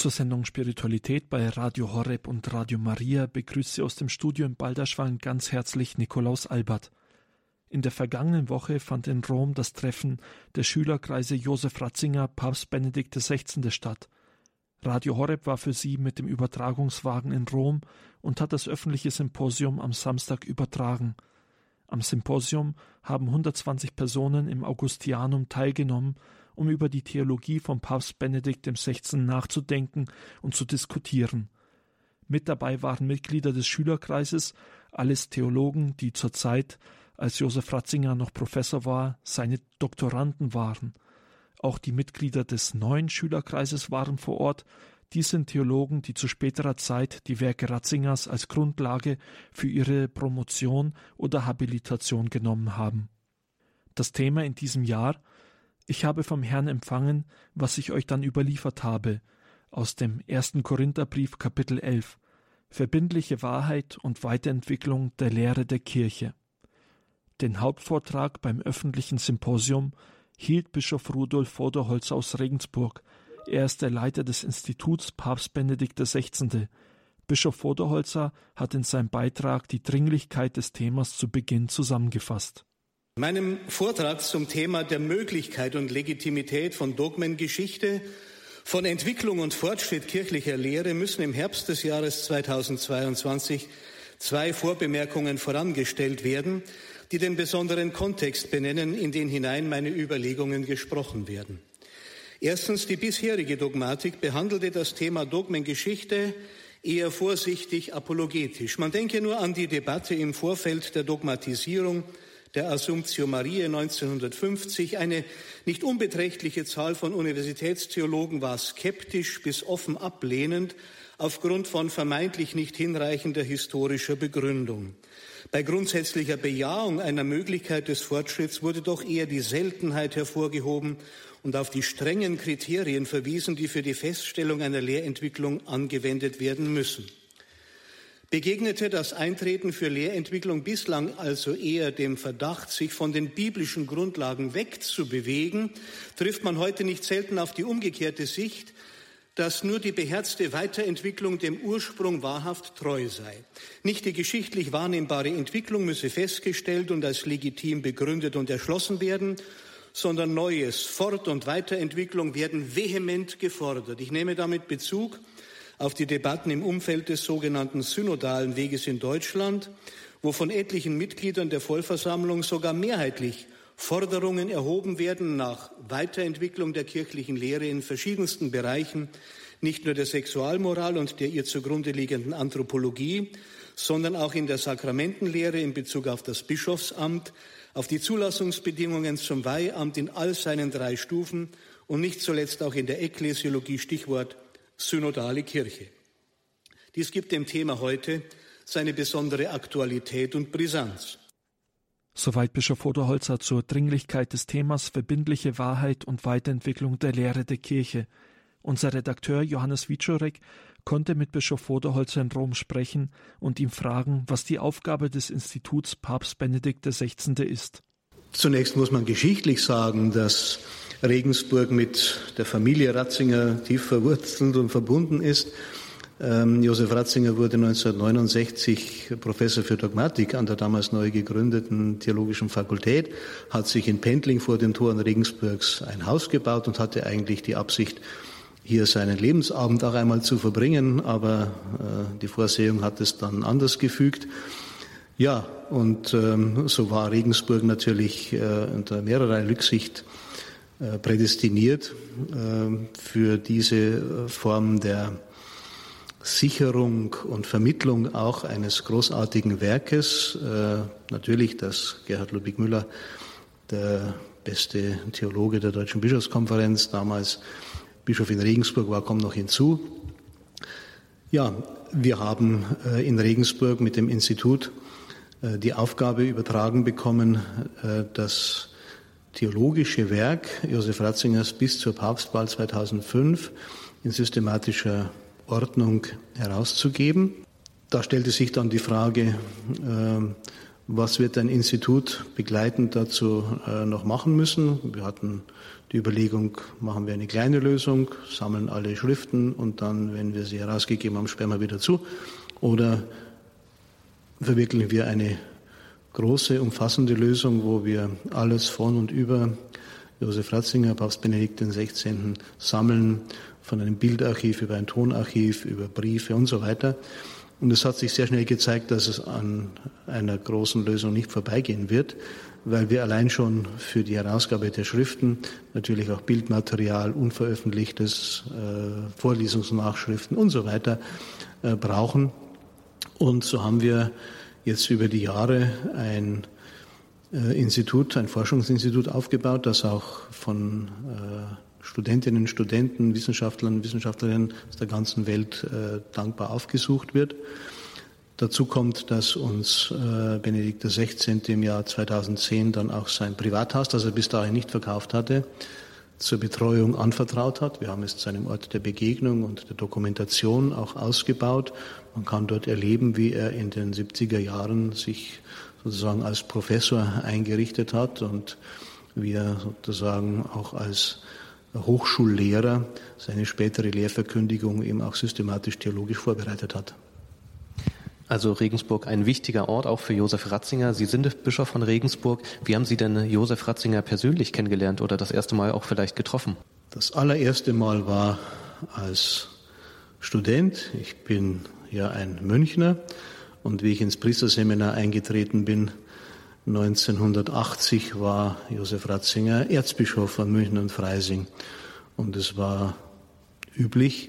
Zur Sendung Spiritualität bei Radio Horeb und Radio Maria begrüßt Sie aus dem Studio in Balderschwang ganz herzlich Nikolaus Albert. In der vergangenen Woche fand in Rom das Treffen der Schülerkreise Josef Ratzinger Papst Benedikt XVI. statt. Radio Horeb war für sie mit dem Übertragungswagen in Rom und hat das öffentliche Symposium am Samstag übertragen. Am Symposium haben 120 Personen im Augustianum teilgenommen um über die Theologie von Papst Benedikt XVI. nachzudenken und zu diskutieren. Mit dabei waren Mitglieder des Schülerkreises, alles Theologen, die zur Zeit, als Josef Ratzinger noch Professor war, seine Doktoranden waren. Auch die Mitglieder des neuen Schülerkreises waren vor Ort, dies sind Theologen, die zu späterer Zeit die Werke Ratzingers als Grundlage für ihre Promotion oder Habilitation genommen haben. Das Thema in diesem Jahr ich habe vom Herrn empfangen, was ich euch dann überliefert habe, aus dem ersten Korintherbrief Kapitel 11, verbindliche Wahrheit und Weiterentwicklung der Lehre der Kirche. Den Hauptvortrag beim öffentlichen Symposium hielt Bischof Rudolf Voderholz aus Regensburg. Er ist der Leiter des Instituts Papst Benedikt XVI. Bischof Voderholzer hat in seinem Beitrag die Dringlichkeit des Themas zu Beginn zusammengefasst meinem Vortrag zum Thema der Möglichkeit und Legitimität von Dogmengeschichte, von Entwicklung und Fortschritt kirchlicher Lehre müssen im Herbst des Jahres 2022 zwei Vorbemerkungen vorangestellt werden, die den besonderen Kontext benennen, in den hinein meine Überlegungen gesprochen werden. Erstens, die bisherige Dogmatik behandelte das Thema Dogmengeschichte eher vorsichtig apologetisch. Man denke nur an die Debatte im Vorfeld der Dogmatisierung der Assumptio Mariae 1950. Eine nicht unbeträchtliche Zahl von Universitätstheologen war skeptisch bis offen ablehnend aufgrund von vermeintlich nicht hinreichender historischer Begründung. Bei grundsätzlicher Bejahung einer Möglichkeit des Fortschritts wurde doch eher die Seltenheit hervorgehoben und auf die strengen Kriterien verwiesen, die für die Feststellung einer Lehrentwicklung angewendet werden müssen. Begegnete das Eintreten für Lehrentwicklung bislang also eher dem Verdacht, sich von den biblischen Grundlagen wegzubewegen, trifft man heute nicht selten auf die umgekehrte Sicht, dass nur die beherzte Weiterentwicklung dem Ursprung wahrhaft treu sei. Nicht die geschichtlich wahrnehmbare Entwicklung müsse festgestellt und als legitim begründet und erschlossen werden, sondern Neues, Fort- und Weiterentwicklung werden vehement gefordert. Ich nehme damit Bezug auf die Debatten im Umfeld des sogenannten synodalen Weges in Deutschland, wo von etlichen Mitgliedern der Vollversammlung sogar mehrheitlich Forderungen erhoben werden nach Weiterentwicklung der kirchlichen Lehre in verschiedensten Bereichen, nicht nur der Sexualmoral und der ihr zugrunde liegenden Anthropologie, sondern auch in der Sakramentenlehre in Bezug auf das Bischofsamt, auf die Zulassungsbedingungen zum Weihamt in all seinen drei Stufen und nicht zuletzt auch in der Ekklesiologie, Stichwort synodale Kirche. Dies gibt dem Thema heute seine besondere Aktualität und Brisanz. Soweit Bischof Oderholzer zur Dringlichkeit des Themas verbindliche Wahrheit und Weiterentwicklung der Lehre der Kirche. Unser Redakteur Johannes Wiczorek konnte mit Bischof Voderholzer in Rom sprechen und ihm fragen, was die Aufgabe des Instituts Papst Benedikt XVI. ist. Zunächst muss man geschichtlich sagen, dass Regensburg mit der Familie Ratzinger tief verwurzelt und verbunden ist. Ähm, Josef Ratzinger wurde 1969 Professor für Dogmatik an der damals neu gegründeten Theologischen Fakultät, hat sich in Pendling vor den Toren Regensburgs ein Haus gebaut und hatte eigentlich die Absicht, hier seinen Lebensabend auch einmal zu verbringen, aber äh, die Vorsehung hat es dann anders gefügt. Ja, und ähm, so war Regensburg natürlich äh, unter mehrerer Rücksicht äh, prädestiniert äh, für diese äh, Form der Sicherung und Vermittlung auch eines großartigen Werkes. Natürlich, dass Gerhard Ludwig Müller, der beste Theologe der Deutschen Bischofskonferenz, damals Bischof in Regensburg war, kommt noch hinzu. Ja, wir haben in Regensburg mit dem Institut die Aufgabe übertragen bekommen, dass theologische Werk Josef Ratzingers bis zur Papstwahl 2005 in systematischer Ordnung herauszugeben. Da stellte sich dann die Frage, ähm, was wird ein Institut begleitend dazu äh, noch machen müssen? Wir hatten die Überlegung, machen wir eine kleine Lösung, sammeln alle Schriften und dann, wenn wir sie herausgegeben haben, sperren wir wieder zu. Oder verwirklichen wir eine große, umfassende Lösung, wo wir alles von und über Josef Ratzinger, Papst Benedikt XVI. sammeln, von einem Bildarchiv über ein Tonarchiv, über Briefe und so weiter. Und es hat sich sehr schnell gezeigt, dass es an einer großen Lösung nicht vorbeigehen wird, weil wir allein schon für die Herausgabe der Schriften natürlich auch Bildmaterial, unveröffentlichtes, äh, Vorlesungsnachschriften und so weiter äh, brauchen. Und so haben wir jetzt über die Jahre ein äh, Institut, ein Forschungsinstitut aufgebaut, das auch von äh, Studentinnen, Studenten, Wissenschaftlern, Wissenschaftlerinnen aus der ganzen Welt äh, dankbar aufgesucht wird. Dazu kommt, dass uns äh, Benedikt XVI. im Jahr 2010 dann auch sein Privathaus, das er bis dahin nicht verkauft hatte, zur Betreuung anvertraut hat. Wir haben es zu einem Ort der Begegnung und der Dokumentation auch ausgebaut. Man kann dort erleben, wie er in den 70er Jahren sich sozusagen als Professor eingerichtet hat und wie er sozusagen auch als Hochschullehrer seine spätere Lehrverkündigung eben auch systematisch theologisch vorbereitet hat. Also Regensburg ein wichtiger Ort auch für Josef Ratzinger. Sie sind Bischof von Regensburg. Wie haben Sie denn Josef Ratzinger persönlich kennengelernt oder das erste Mal auch vielleicht getroffen? Das allererste Mal war als Student. Ich bin ja ein Münchner und wie ich ins Priesterseminar eingetreten bin, 1980 war Josef Ratzinger Erzbischof von München und Freising. Und es war üblich,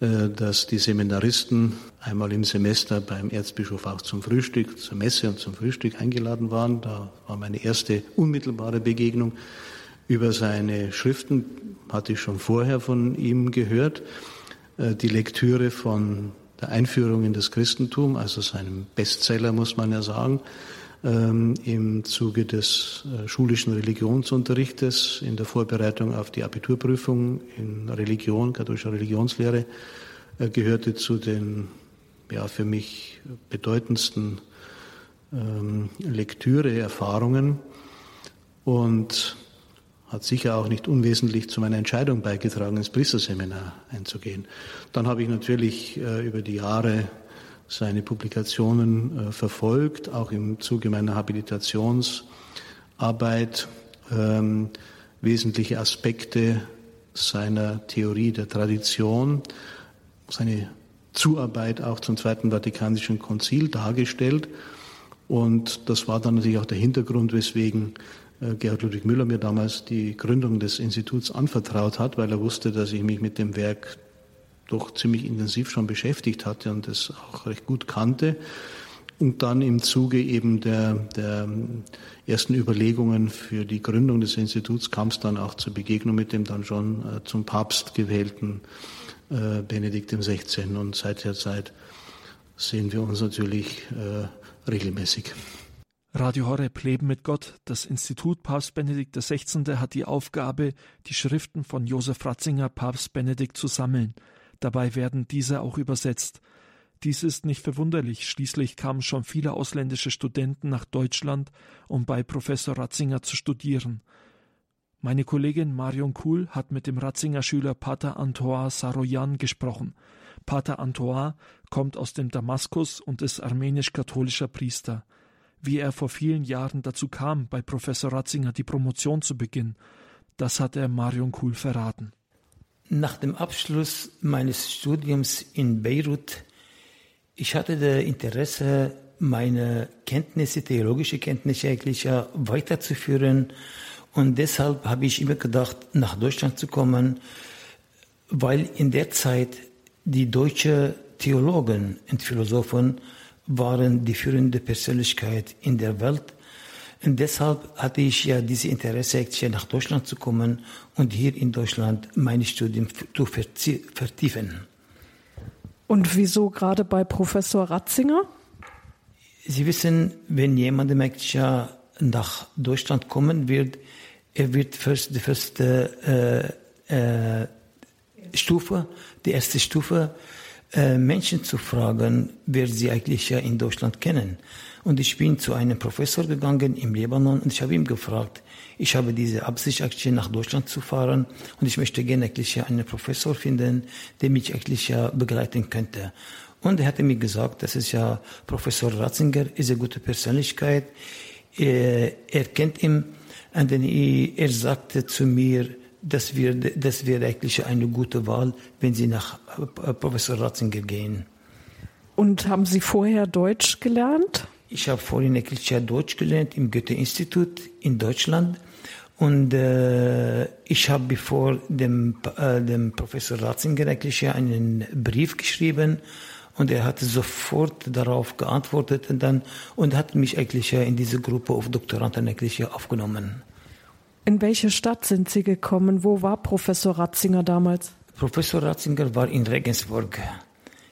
dass die Seminaristen einmal im Semester beim Erzbischof auch zum Frühstück, zur Messe und zum Frühstück eingeladen waren. Da war meine erste unmittelbare Begegnung. Über seine Schriften hatte ich schon vorher von ihm gehört. Äh, die Lektüre von der Einführung in das Christentum, also seinem Bestseller, muss man ja sagen, im Zuge des äh, schulischen Religionsunterrichtes in der Vorbereitung auf die Abiturprüfung in Religion, katholischer Religionslehre, äh, gehörte zu den ja, für mich bedeutendsten ähm, Lektüre-Erfahrungen und hat sicher auch nicht unwesentlich zu meiner Entscheidung beigetragen, ins Priesterseminar einzugehen. Dann habe ich natürlich äh, über die Jahre seine Publikationen äh, verfolgt, auch im Zuge meiner Habilitationsarbeit ähm, wesentliche Aspekte seiner Theorie der Tradition, seine Zuarbeit auch zum Zweiten Vatikanischen Konzil dargestellt. Und das war dann natürlich auch der Hintergrund, weswegen äh, Gerhard Ludwig Müller mir damals die Gründung des Instituts anvertraut hat, weil er wusste, dass ich mich mit dem Werk doch ziemlich intensiv schon beschäftigt hatte und es auch recht gut kannte. Und dann im Zuge eben der, der ersten Überlegungen für die Gründung des Instituts kam es dann auch zur Begegnung mit dem dann schon äh, zum Papst gewählten äh, Benedikt XVI. Und seit der Zeit sehen wir uns natürlich äh, regelmäßig. Radio Horeb Leben mit Gott. Das Institut Papst Benedikt XVI. hat die Aufgabe, die Schriften von Josef Ratzinger, Papst Benedikt, zu sammeln. Dabei werden diese auch übersetzt. Dies ist nicht verwunderlich, schließlich kamen schon viele ausländische Studenten nach Deutschland, um bei Professor Ratzinger zu studieren. Meine Kollegin Marion Kuhl hat mit dem Ratzinger Schüler Pater Antoine Saroyan gesprochen. Pater Antoine kommt aus dem Damaskus und ist armenisch-katholischer Priester. Wie er vor vielen Jahren dazu kam, bei Professor Ratzinger die Promotion zu beginnen, das hat er Marion Kuhl verraten. Nach dem Abschluss meines Studiums in Beirut, ich hatte das Interesse, meine Kenntnisse, theologische Kenntnisse eigentlich weiterzuführen. Und deshalb habe ich immer gedacht, nach Deutschland zu kommen, weil in der Zeit die deutschen Theologen und Philosophen waren die führende Persönlichkeit in der Welt und deshalb hatte ich ja diese Interesse, hier nach Deutschland zu kommen und hier in Deutschland mein Studium zu vertiefen. Und wieso gerade bei Professor Ratzinger? Sie wissen, wenn jemand ja nach Deutschland kommen wird, er wird first, die erste äh, äh, Stufe, die erste Stufe äh, Menschen zu fragen, wer sie eigentlich ja in Deutschland kennen. Und ich bin zu einem Professor gegangen im Libanon und ich habe ihm gefragt, ich habe diese Absicht, eigentlich nach Deutschland zu fahren und ich möchte gerne eigentlich einen Professor finden, der mich eigentlich begleiten könnte. Und er hatte mir gesagt, das ist ja Professor Ratzinger, ist eine gute Persönlichkeit. Er, er kennt ihn und er sagte zu mir, das wäre, das wäre eigentlich eine gute Wahl, wenn Sie nach Professor Ratzinger gehen. Und haben Sie vorher Deutsch gelernt? Ich habe vorhin ja Deutsch gelernt im Goethe-Institut in Deutschland. Und äh, ich habe bevor dem, äh, dem Professor Ratzinger eigentlich einen Brief geschrieben und er hat sofort darauf geantwortet und dann und hat mich eigentlich in diese Gruppe auf Doktoranden eigentlich aufgenommen. In welche Stadt sind Sie gekommen? Wo war Professor Ratzinger damals? Professor Ratzinger war in Regensburg,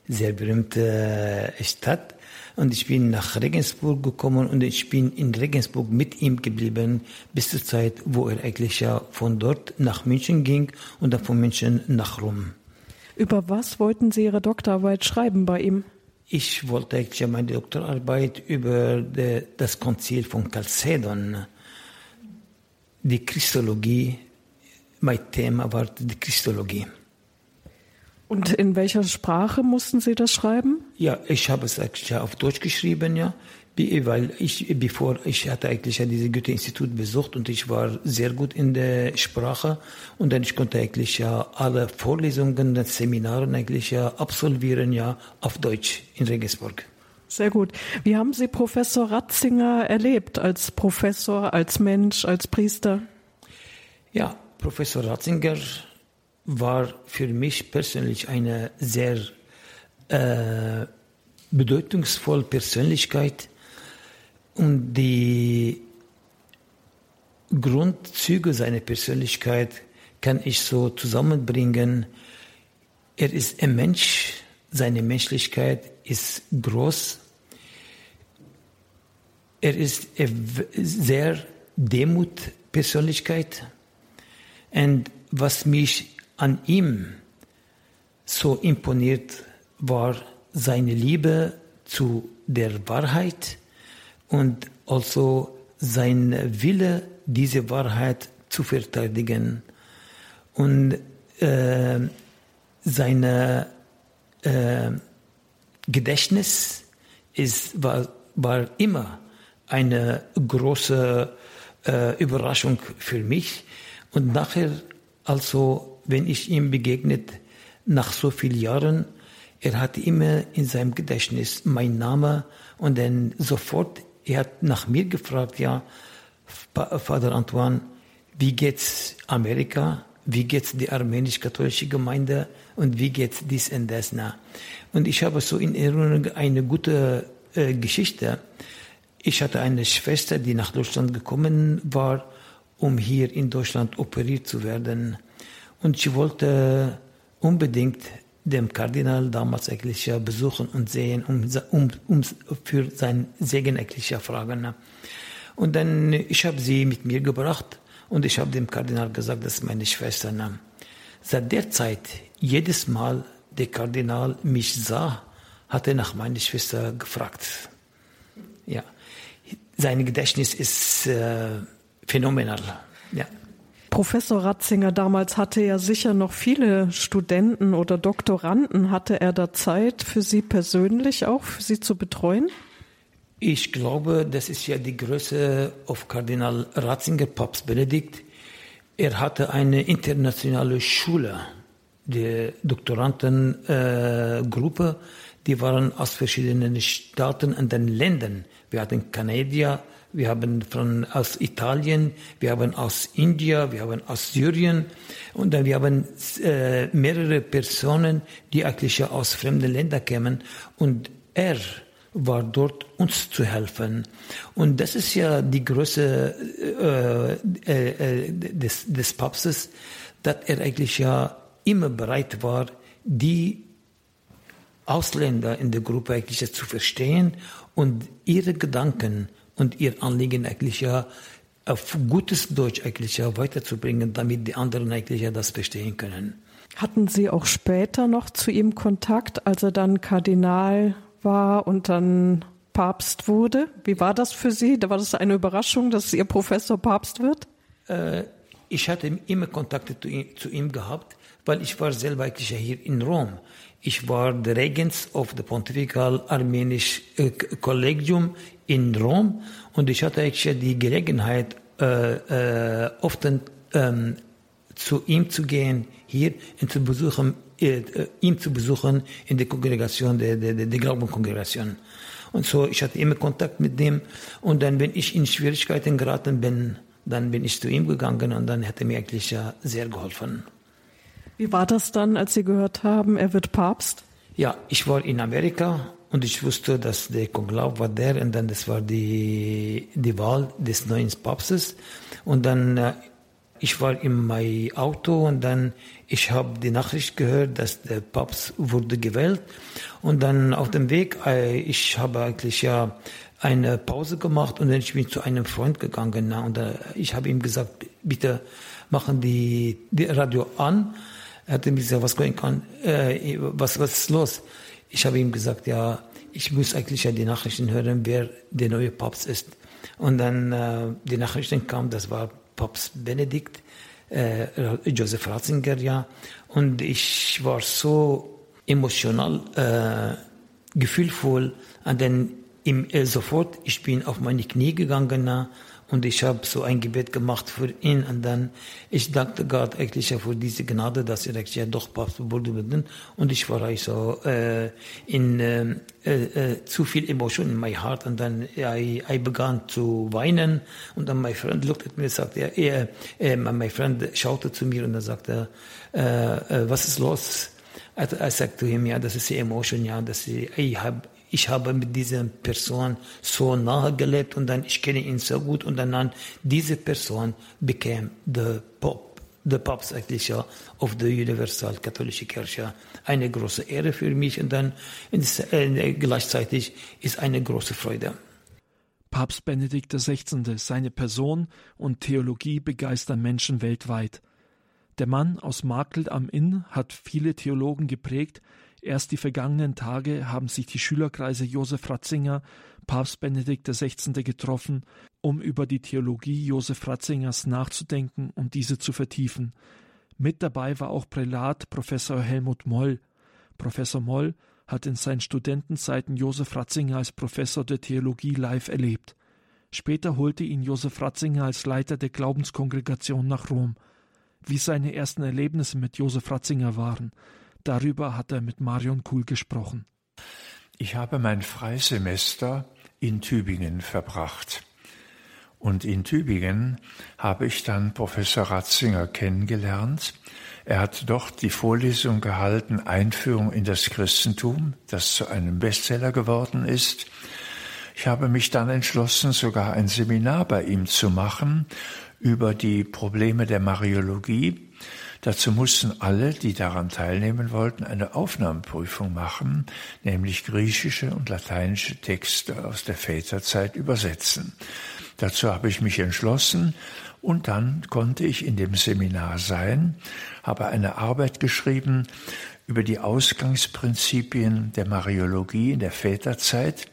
sehr berühmte Stadt. Und ich bin nach Regensburg gekommen und ich bin in Regensburg mit ihm geblieben bis zur Zeit, wo er eigentlich ja von dort nach München ging und dann von München nach Rom. Über was wollten Sie Ihre Doktorarbeit schreiben bei ihm? Ich wollte eigentlich ja meine Doktorarbeit über de, das Konzil von Chalcedon, die Christologie, mein Thema war die Christologie. Und in welcher Sprache mussten Sie das schreiben? Ja, ich habe es eigentlich auf Deutsch geschrieben, ja, weil ich bevor ich hatte eigentlich ja dieses Goethe-Institut besucht und ich war sehr gut in der Sprache und dann ich konnte eigentlich ja alle Vorlesungen, Seminare eigentlich ja absolvieren ja auf Deutsch in Regensburg. Sehr gut. Wie haben Sie Professor Ratzinger erlebt als Professor, als Mensch, als Priester? Ja, Professor Ratzinger war für mich persönlich eine sehr äh, bedeutungsvolle Persönlichkeit und die Grundzüge seiner Persönlichkeit kann ich so zusammenbringen. Er ist ein Mensch, seine Menschlichkeit ist groß. Er ist sehr Demut Persönlichkeit. Und was mich an ihm so imponiert, war seine Liebe zu der Wahrheit und also sein Wille, diese Wahrheit zu verteidigen. Und äh, seine äh, Gedächtnis ist, war, war immer eine große äh, Überraschung für mich. Und nachher, also wenn ich ihm begegnet, nach so vielen Jahren, er hatte immer in seinem Gedächtnis mein Name und dann sofort, er hat nach mir gefragt, ja, Vater Antoine, wie geht's Amerika? Wie geht's die armenisch-katholische Gemeinde? Und wie geht's dies und das? Na? Und ich habe so in Erinnerung eine gute äh, Geschichte. Ich hatte eine Schwester, die nach Deutschland gekommen war, um hier in Deutschland operiert zu werden. Und ich wollte unbedingt den Kardinal damals ja besuchen und sehen, um, um, um für sein Segen ja fragen. Und dann, ich habe sie mit mir gebracht und ich habe dem Kardinal gesagt, das ist meine Schwester. Seit der Zeit, jedes Mal der Kardinal mich sah, hat er nach meiner Schwester gefragt. Ja, sein Gedächtnis ist äh, phänomenal. Ja. Professor Ratzinger damals hatte ja sicher noch viele Studenten oder Doktoranden. Hatte er da Zeit für Sie persönlich auch, für Sie zu betreuen? Ich glaube, das ist ja die Größe auf Kardinal Ratzinger, Papst Benedikt. Er hatte eine internationale Schule, die Doktorandengruppe, äh, die waren aus verschiedenen Staaten und den Ländern. Wir hatten Kanadier, wir haben von, aus Italien, wir haben aus Indien, wir haben aus Syrien und dann wir haben äh, mehrere Personen, die eigentlich aus fremden Ländern kämen und er war dort, uns zu helfen. Und das ist ja die Größe äh, äh, des, des Papstes, dass er eigentlich ja immer bereit war, die Ausländer in der Gruppe eigentlich zu verstehen und ihre Gedanken und ihr Anliegen eigentlich ja auf gutes Deutsch eigentlich ja weiterzubringen, damit die anderen eigentlich ja das verstehen können. Hatten Sie auch später noch zu ihm Kontakt, als er dann Kardinal war und dann Papst wurde? Wie war das für Sie? Da war das eine Überraschung, dass Ihr Professor Papst wird? Äh, ich hatte immer Kontakte zu ihm, zu ihm, gehabt, weil ich war selber eigentlich hier in Rom. Ich war der Regens of the Pontifical Armenisch äh, Collegium in Rom und ich hatte eigentlich die Gelegenheit, äh, äh, oft ähm, zu ihm zu gehen hier und zu besuchen, äh, ihn zu besuchen in der Kongregation, der, der, der Glaubenkongregation. Und so, ich hatte immer Kontakt mit dem. Und dann, wenn ich in Schwierigkeiten geraten bin, dann bin ich zu ihm gegangen und dann hat er mir eigentlich ja sehr geholfen. Wie war das dann, als Sie gehört haben, er wird Papst? Ja, ich war in Amerika und ich wusste, dass der Konklav war der und dann das war die, die Wahl des neuen Papstes. Und dann äh, ich war in meinem Auto und dann ich habe die Nachricht gehört, dass der Papst wurde gewählt und dann auf dem Weg äh, ich habe eigentlich ja eine Pause gemacht und dann ich bin zu einem Freund gegangen und äh, ich habe ihm gesagt bitte machen die, die Radio an. Er hat mir gesagt was kann äh, was was ist los? Ich habe ihm gesagt ja ich muss eigentlich ja die Nachrichten hören wer der neue Papst ist. Und dann äh, die Nachrichten kam das war Papst Benedikt, äh, Joseph Ratzinger, ja. Und ich war so emotional, äh, gefühlvoll, und dann im, äh, sofort, ich bin auf meine Knie gegangen, und ich habe so ein Gebet gemacht für ihn und dann, ich dankte Gott eigentlich für diese Gnade, dass er ja doch Papst wurde. Und ich war also äh, in äh, äh, zu viel Emotion in my heart und dann I, I began zu weinen und dann my friend looked at me und sagte, er, äh, my friend schaute zu mir und dann sagte, äh, äh, was ist los? I, I said to him, ja, das ist die Emotion, ja, dass ich, ich habe ich habe mit dieser Person so nahe gelebt und dann ich kenne ihn so gut und dann diese Person became the Pope, the eigentlich ja of the Universal Katholische Kirche. Eine große Ehre für mich und dann äh, gleichzeitig ist eine große Freude. Papst Benedikt XVI. Seine Person und Theologie begeistern Menschen weltweit. Der Mann aus Markel am Inn hat viele Theologen geprägt, Erst die vergangenen Tage haben sich die Schülerkreise Josef Ratzinger, Papst Benedikt XVI. getroffen, um über die Theologie Josef Ratzingers nachzudenken und diese zu vertiefen. Mit dabei war auch Prälat Professor Helmut Moll. Professor Moll hat in seinen Studentenzeiten Josef Ratzinger als Professor der Theologie live erlebt. Später holte ihn Josef Ratzinger als Leiter der Glaubenskongregation nach Rom. Wie seine ersten Erlebnisse mit Josef Ratzinger waren, Darüber hat er mit Marion Kuhl gesprochen. Ich habe mein Freisemester in Tübingen verbracht. Und in Tübingen habe ich dann Professor Ratzinger kennengelernt. Er hat dort die Vorlesung gehalten Einführung in das Christentum, das zu einem Bestseller geworden ist. Ich habe mich dann entschlossen, sogar ein Seminar bei ihm zu machen über die Probleme der Mariologie Dazu mussten alle, die daran teilnehmen wollten, eine Aufnahmeprüfung machen, nämlich griechische und lateinische Texte aus der Väterzeit übersetzen. Dazu habe ich mich entschlossen und dann konnte ich in dem Seminar sein, habe eine Arbeit geschrieben über die Ausgangsprinzipien der Mariologie in der Väterzeit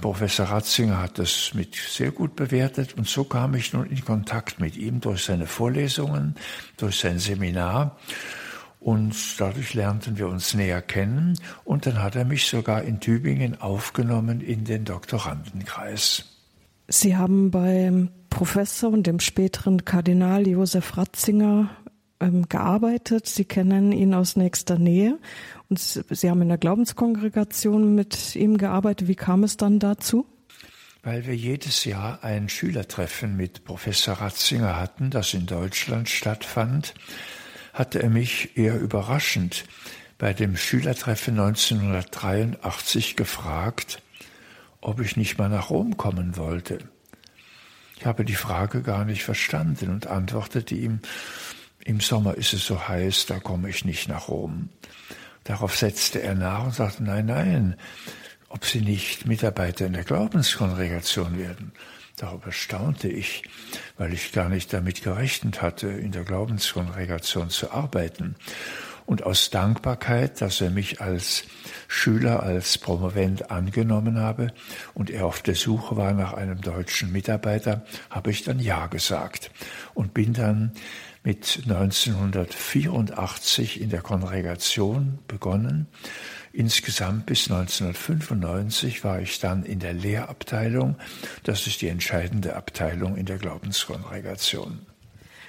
Professor Ratzinger hat das mit sehr gut bewertet und so kam ich nun in Kontakt mit ihm durch seine Vorlesungen, durch sein Seminar und dadurch lernten wir uns näher kennen und dann hat er mich sogar in Tübingen aufgenommen in den Doktorandenkreis. Sie haben beim Professor und dem späteren Kardinal Josef Ratzinger ähm, gearbeitet. Sie kennen ihn aus nächster Nähe und Sie haben in der Glaubenskongregation mit ihm gearbeitet. Wie kam es dann dazu? Weil wir jedes Jahr ein Schülertreffen mit Professor Ratzinger hatten, das in Deutschland stattfand, hatte er mich eher überraschend bei dem Schülertreffen 1983 gefragt, ob ich nicht mal nach Rom kommen wollte. Ich habe die Frage gar nicht verstanden und antwortete ihm, im Sommer ist es so heiß, da komme ich nicht nach Rom. Darauf setzte er nach und sagte, nein, nein, ob Sie nicht Mitarbeiter in der Glaubenskongregation werden. Darüber staunte ich, weil ich gar nicht damit gerechnet hatte, in der Glaubenskongregation zu arbeiten. Und aus Dankbarkeit, dass er mich als Schüler, als Promovent angenommen habe und er auf der Suche war nach einem deutschen Mitarbeiter, habe ich dann Ja gesagt und bin dann mit 1984 in der Kongregation begonnen. Insgesamt bis 1995 war ich dann in der Lehrabteilung. Das ist die entscheidende Abteilung in der Glaubenskongregation.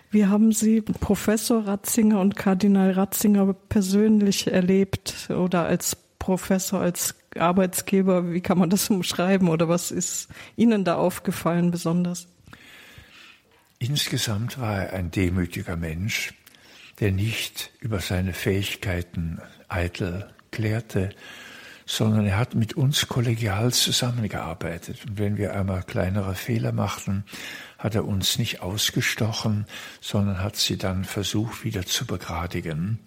Wie haben Sie Professor Ratzinger und Kardinal Ratzinger persönlich erlebt oder als Professor, als Arbeitsgeber? Wie kann man das umschreiben oder was ist Ihnen da aufgefallen besonders? Insgesamt war er ein demütiger Mensch, der nicht über seine Fähigkeiten eitel klärte, sondern er hat mit uns kollegial zusammengearbeitet. Und wenn wir einmal kleinere Fehler machten, hat er uns nicht ausgestochen, sondern hat sie dann versucht wieder zu begradigen.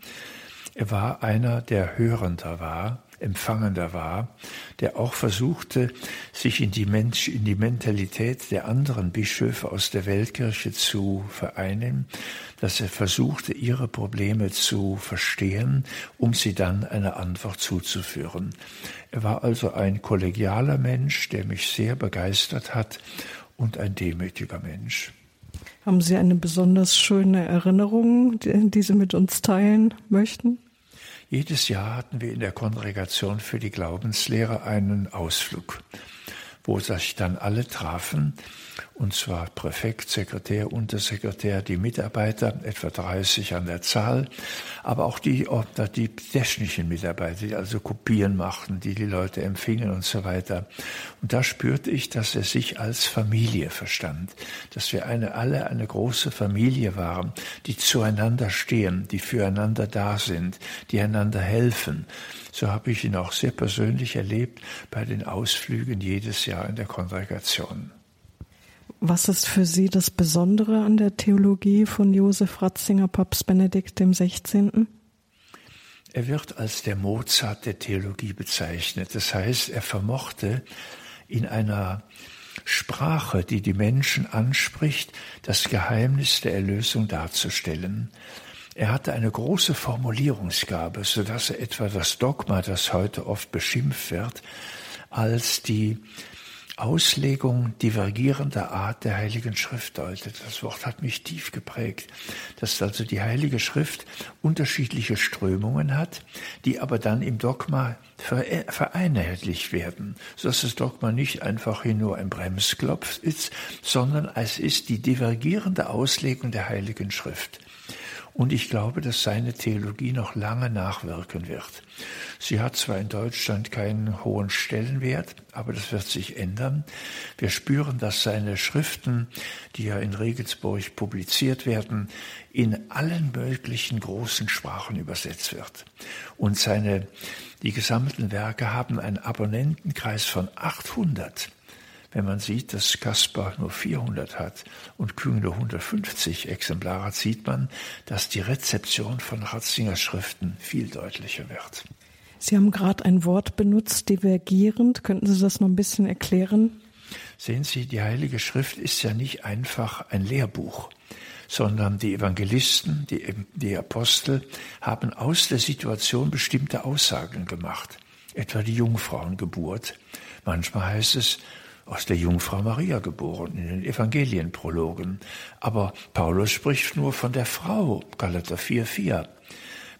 Er war einer, der hörender war, empfangender war, der auch versuchte, sich in die, Mensch, in die Mentalität der anderen Bischöfe aus der Weltkirche zu vereinen, dass er versuchte, ihre Probleme zu verstehen, um sie dann eine Antwort zuzuführen. Er war also ein kollegialer Mensch, der mich sehr begeistert hat und ein demütiger Mensch. Haben Sie eine besonders schöne Erinnerung, die Sie mit uns teilen möchten? Jedes Jahr hatten wir in der Kongregation für die Glaubenslehre einen Ausflug, wo sich dann alle trafen und zwar Präfekt, Sekretär, Untersekretär, die Mitarbeiter, etwa 30 an der Zahl, aber auch die, die technischen Mitarbeiter, die also Kopien machten, die die Leute empfingen und so weiter. Und da spürte ich, dass er sich als Familie verstand, dass wir eine, alle eine große Familie waren, die zueinander stehen, die füreinander da sind, die einander helfen. So habe ich ihn auch sehr persönlich erlebt bei den Ausflügen jedes Jahr in der Kongregation. Was ist für Sie das Besondere an der Theologie von Josef Ratzinger, Papst Benedikt XVI.? Er wird als der Mozart der Theologie bezeichnet. Das heißt, er vermochte in einer Sprache, die die Menschen anspricht, das Geheimnis der Erlösung darzustellen. Er hatte eine große Formulierungsgabe, so dass er etwa das Dogma, das heute oft beschimpft wird, als die Auslegung divergierender Art der Heiligen Schrift deutet. Das Wort hat mich tief geprägt, dass also die Heilige Schrift unterschiedliche Strömungen hat, die aber dann im Dogma vereinheitlicht werden, sodass das Dogma nicht einfach hier nur ein Bremsklopf ist, sondern es ist die divergierende Auslegung der Heiligen Schrift. Und ich glaube, dass seine Theologie noch lange nachwirken wird. Sie hat zwar in Deutschland keinen hohen Stellenwert, aber das wird sich ändern. Wir spüren, dass seine Schriften, die ja in Regensburg publiziert werden, in allen möglichen großen Sprachen übersetzt wird. Und seine, die gesammelten Werke haben einen Abonnentenkreis von 800. Wenn man sieht, dass Caspar nur 400 hat und Kühn nur 150 Exemplare, sieht man, dass die Rezeption von Ratzingers Schriften viel deutlicher wird. Sie haben gerade ein Wort benutzt, divergierend. Könnten Sie das noch ein bisschen erklären? Sehen Sie, die Heilige Schrift ist ja nicht einfach ein Lehrbuch, sondern die Evangelisten, die, die Apostel haben aus der Situation bestimmte Aussagen gemacht. Etwa die Jungfrauengeburt. Manchmal heißt es, aus der Jungfrau Maria geboren in den Evangelienprologen. Aber Paulus spricht nur von der Frau, Galater 4,4.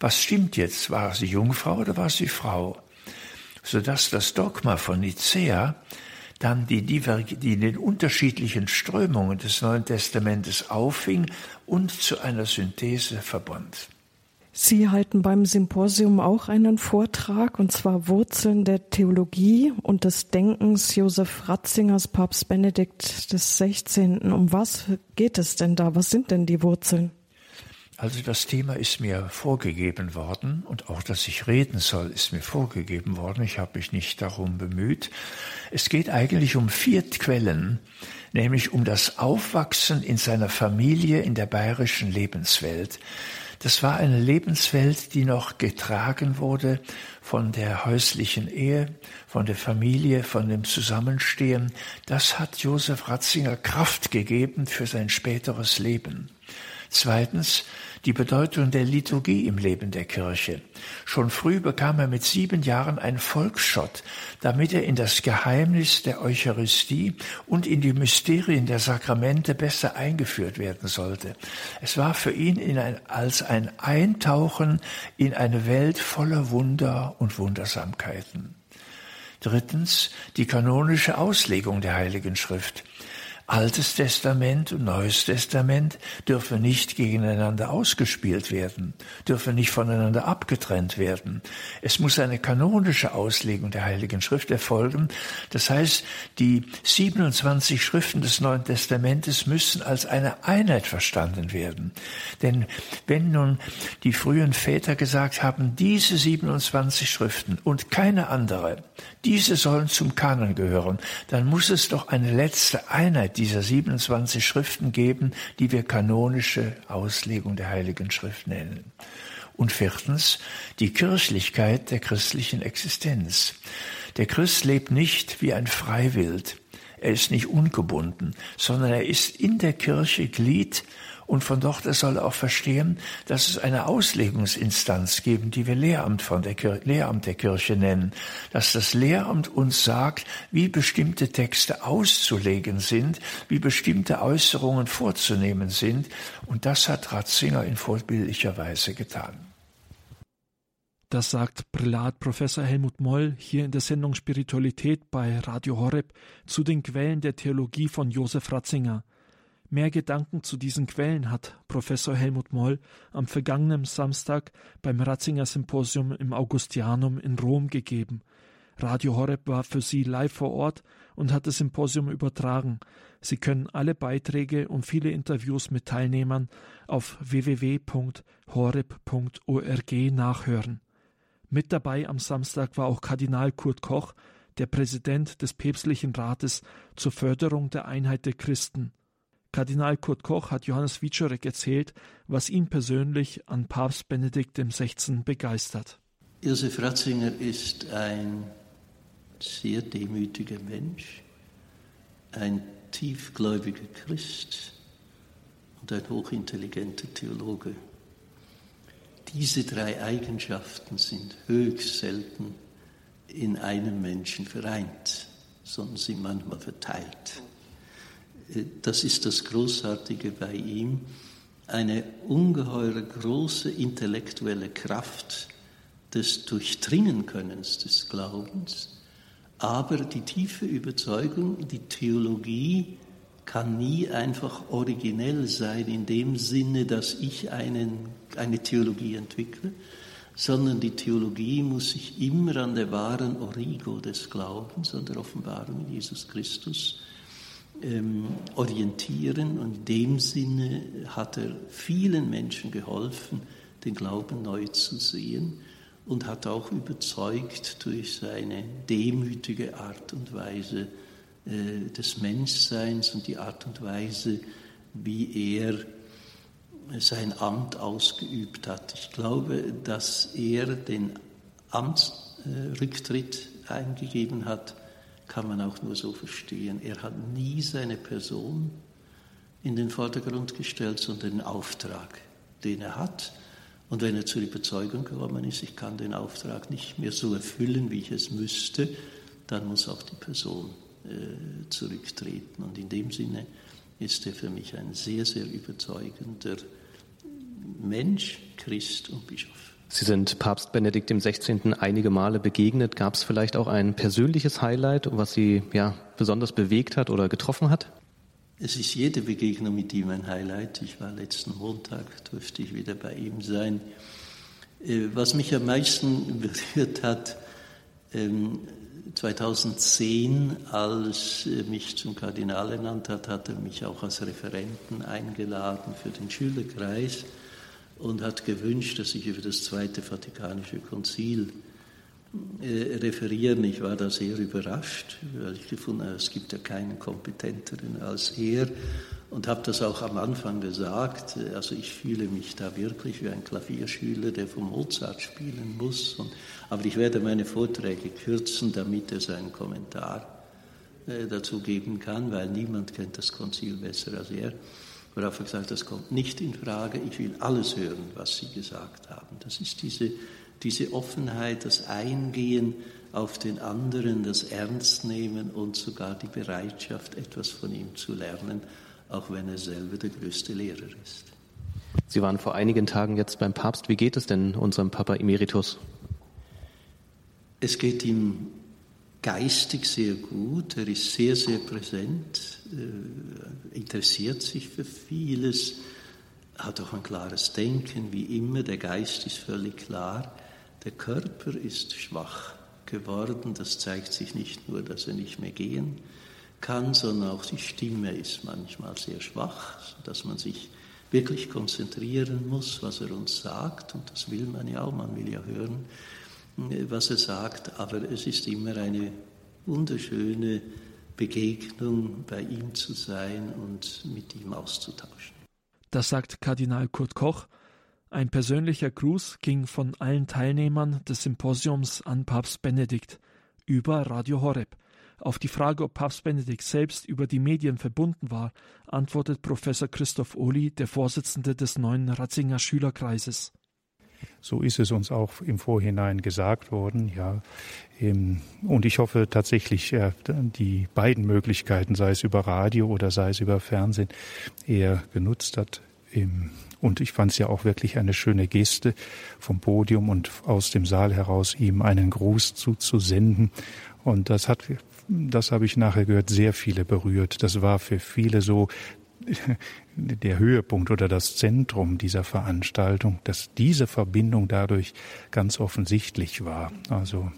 Was stimmt jetzt? War sie Jungfrau oder war sie Frau? Sodass das Dogma von Nicea dann die, die, die den unterschiedlichen Strömungen des Neuen Testamentes auffing und zu einer Synthese verband. Sie halten beim Symposium auch einen Vortrag, und zwar Wurzeln der Theologie und des Denkens Josef Ratzingers, Papst Benedikt XVI. Um was geht es denn da? Was sind denn die Wurzeln? Also das Thema ist mir vorgegeben worden und auch, dass ich reden soll, ist mir vorgegeben worden. Ich habe mich nicht darum bemüht. Es geht eigentlich um vier Quellen, nämlich um das Aufwachsen in seiner Familie in der bayerischen Lebenswelt. Das war eine Lebenswelt, die noch getragen wurde von der häuslichen Ehe, von der Familie, von dem Zusammenstehen. Das hat Josef Ratzinger Kraft gegeben für sein späteres Leben. Zweitens die Bedeutung der Liturgie im Leben der Kirche. Schon früh bekam er mit sieben Jahren einen Volksschott, damit er in das Geheimnis der Eucharistie und in die Mysterien der Sakramente besser eingeführt werden sollte. Es war für ihn ein, als ein Eintauchen in eine Welt voller Wunder und Wundersamkeiten. Drittens die kanonische Auslegung der Heiligen Schrift. Altes Testament und Neues Testament dürfen nicht gegeneinander ausgespielt werden, dürfen nicht voneinander abgetrennt werden. Es muss eine kanonische Auslegung der Heiligen Schrift erfolgen. Das heißt, die 27 Schriften des Neuen Testamentes müssen als eine Einheit verstanden werden. Denn wenn nun die frühen Väter gesagt haben, diese 27 Schriften und keine andere, diese sollen zum Kanon gehören, dann muss es doch eine letzte Einheit dieser 27 Schriften geben, die wir kanonische Auslegung der Heiligen Schrift nennen. Und viertens, die Kirchlichkeit der christlichen Existenz. Der Christ lebt nicht wie ein Freiwild. Er ist nicht ungebunden, sondern er ist in der Kirche Glied und von dort er soll auch verstehen, dass es eine Auslegungsinstanz geben, die wir Lehramt, von der Kirche, Lehramt der Kirche nennen. Dass das Lehramt uns sagt, wie bestimmte Texte auszulegen sind, wie bestimmte Äußerungen vorzunehmen sind. Und das hat Ratzinger in vorbildlicher Weise getan. Das sagt Prälat Professor Helmut Moll hier in der Sendung Spiritualität bei Radio Horeb zu den Quellen der Theologie von Josef Ratzinger. Mehr Gedanken zu diesen Quellen hat Professor Helmut Moll am vergangenen Samstag beim Ratzinger Symposium im Augustianum in Rom gegeben. Radio Horeb war für Sie live vor Ort und hat das Symposium übertragen. Sie können alle Beiträge und viele Interviews mit Teilnehmern auf www.horeb.org nachhören. Mit dabei am Samstag war auch Kardinal Kurt Koch, der Präsident des Päpstlichen Rates zur Förderung der Einheit der Christen. Kardinal Kurt Koch hat Johannes Wiczorek erzählt, was ihn persönlich an Papst Benedikt XVI. begeistert. Josef Ratzinger ist ein sehr demütiger Mensch, ein tiefgläubiger Christ und ein hochintelligenter Theologe. Diese drei Eigenschaften sind höchst selten in einem Menschen vereint, sondern sind manchmal verteilt das ist das Großartige bei ihm, eine ungeheure große intellektuelle Kraft des Durchdringenkönnens des Glaubens, aber die tiefe Überzeugung, die Theologie kann nie einfach originell sein in dem Sinne, dass ich einen, eine Theologie entwickle, sondern die Theologie muss sich immer an der wahren Origo des Glaubens, an der Offenbarung in Jesus Christus ähm, orientieren. Und in dem Sinne hat er vielen Menschen geholfen, den Glauben neu zu sehen und hat auch überzeugt durch seine demütige Art und Weise äh, des Menschseins und die Art und Weise, wie er sein Amt ausgeübt hat. Ich glaube, dass er den Amtsrücktritt eingegeben hat kann man auch nur so verstehen. Er hat nie seine Person in den Vordergrund gestellt, sondern den Auftrag, den er hat. Und wenn er zur Überzeugung gekommen ist, ich kann den Auftrag nicht mehr so erfüllen, wie ich es müsste, dann muss auch die Person äh, zurücktreten. Und in dem Sinne ist er für mich ein sehr, sehr überzeugender Mensch, Christ und Bischof. Sie sind Papst Benedikt XVI. einige Male begegnet. Gab es vielleicht auch ein persönliches Highlight, was Sie ja besonders bewegt hat oder getroffen hat? Es ist jede Begegnung mit ihm ein Highlight. Ich war letzten Montag, durfte ich wieder bei ihm sein. Äh, was mich am meisten berührt hat, 2010, ähm, als er mich zum Kardinal ernannt hat, hat er mich auch als Referenten eingeladen für den Schülerkreis und hat gewünscht, dass ich über das Zweite Vatikanische Konzil äh, referieren. Ich war da sehr überrascht, weil ich gefunden habe, es gibt ja keinen kompetenteren als er und habe das auch am Anfang gesagt. Also ich fühle mich da wirklich wie ein Klavierschüler, der vom Mozart spielen muss. Und, aber ich werde meine Vorträge kürzen, damit er seinen Kommentar äh, dazu geben kann, weil niemand kennt das Konzil besser als er. Worauf er gesagt hat, das kommt nicht in Frage, ich will alles hören, was Sie gesagt haben. Das ist diese, diese Offenheit, das Eingehen auf den anderen, das Ernstnehmen und sogar die Bereitschaft, etwas von ihm zu lernen, auch wenn er selber der größte Lehrer ist. Sie waren vor einigen Tagen jetzt beim Papst. Wie geht es denn unserem Papa Emeritus? Es geht ihm geistig sehr gut, er ist sehr, sehr präsent, äh, interessiert sich für vieles, hat auch ein klares Denken, wie immer, der Geist ist völlig klar, der Körper ist schwach geworden, das zeigt sich nicht nur, dass er nicht mehr gehen kann, sondern auch die Stimme ist manchmal sehr schwach, sodass man sich wirklich konzentrieren muss, was er uns sagt, und das will man ja auch, man will ja hören, was er sagt, aber es ist immer eine wunderschöne Begegnung, bei ihm zu sein und mit ihm auszutauschen. Das sagt Kardinal Kurt Koch. Ein persönlicher Gruß ging von allen Teilnehmern des Symposiums an Papst Benedikt über Radio Horeb. Auf die Frage, ob Papst Benedikt selbst über die Medien verbunden war, antwortet Professor Christoph Ohli, der Vorsitzende des neuen Ratzinger Schülerkreises. So ist es uns auch im Vorhinein gesagt worden, ja. Ähm, und ich hoffe tatsächlich, die beiden Möglichkeiten, sei es über Radio oder sei es über Fernsehen, er genutzt hat. Und ich fand es ja auch wirklich eine schöne Geste vom Podium und aus dem Saal heraus ihm einen Gruß zuzusenden. Und das hat, das habe ich nachher gehört, sehr viele berührt. Das war für viele so der Höhepunkt oder das Zentrum dieser Veranstaltung, dass diese Verbindung dadurch ganz offensichtlich war. Also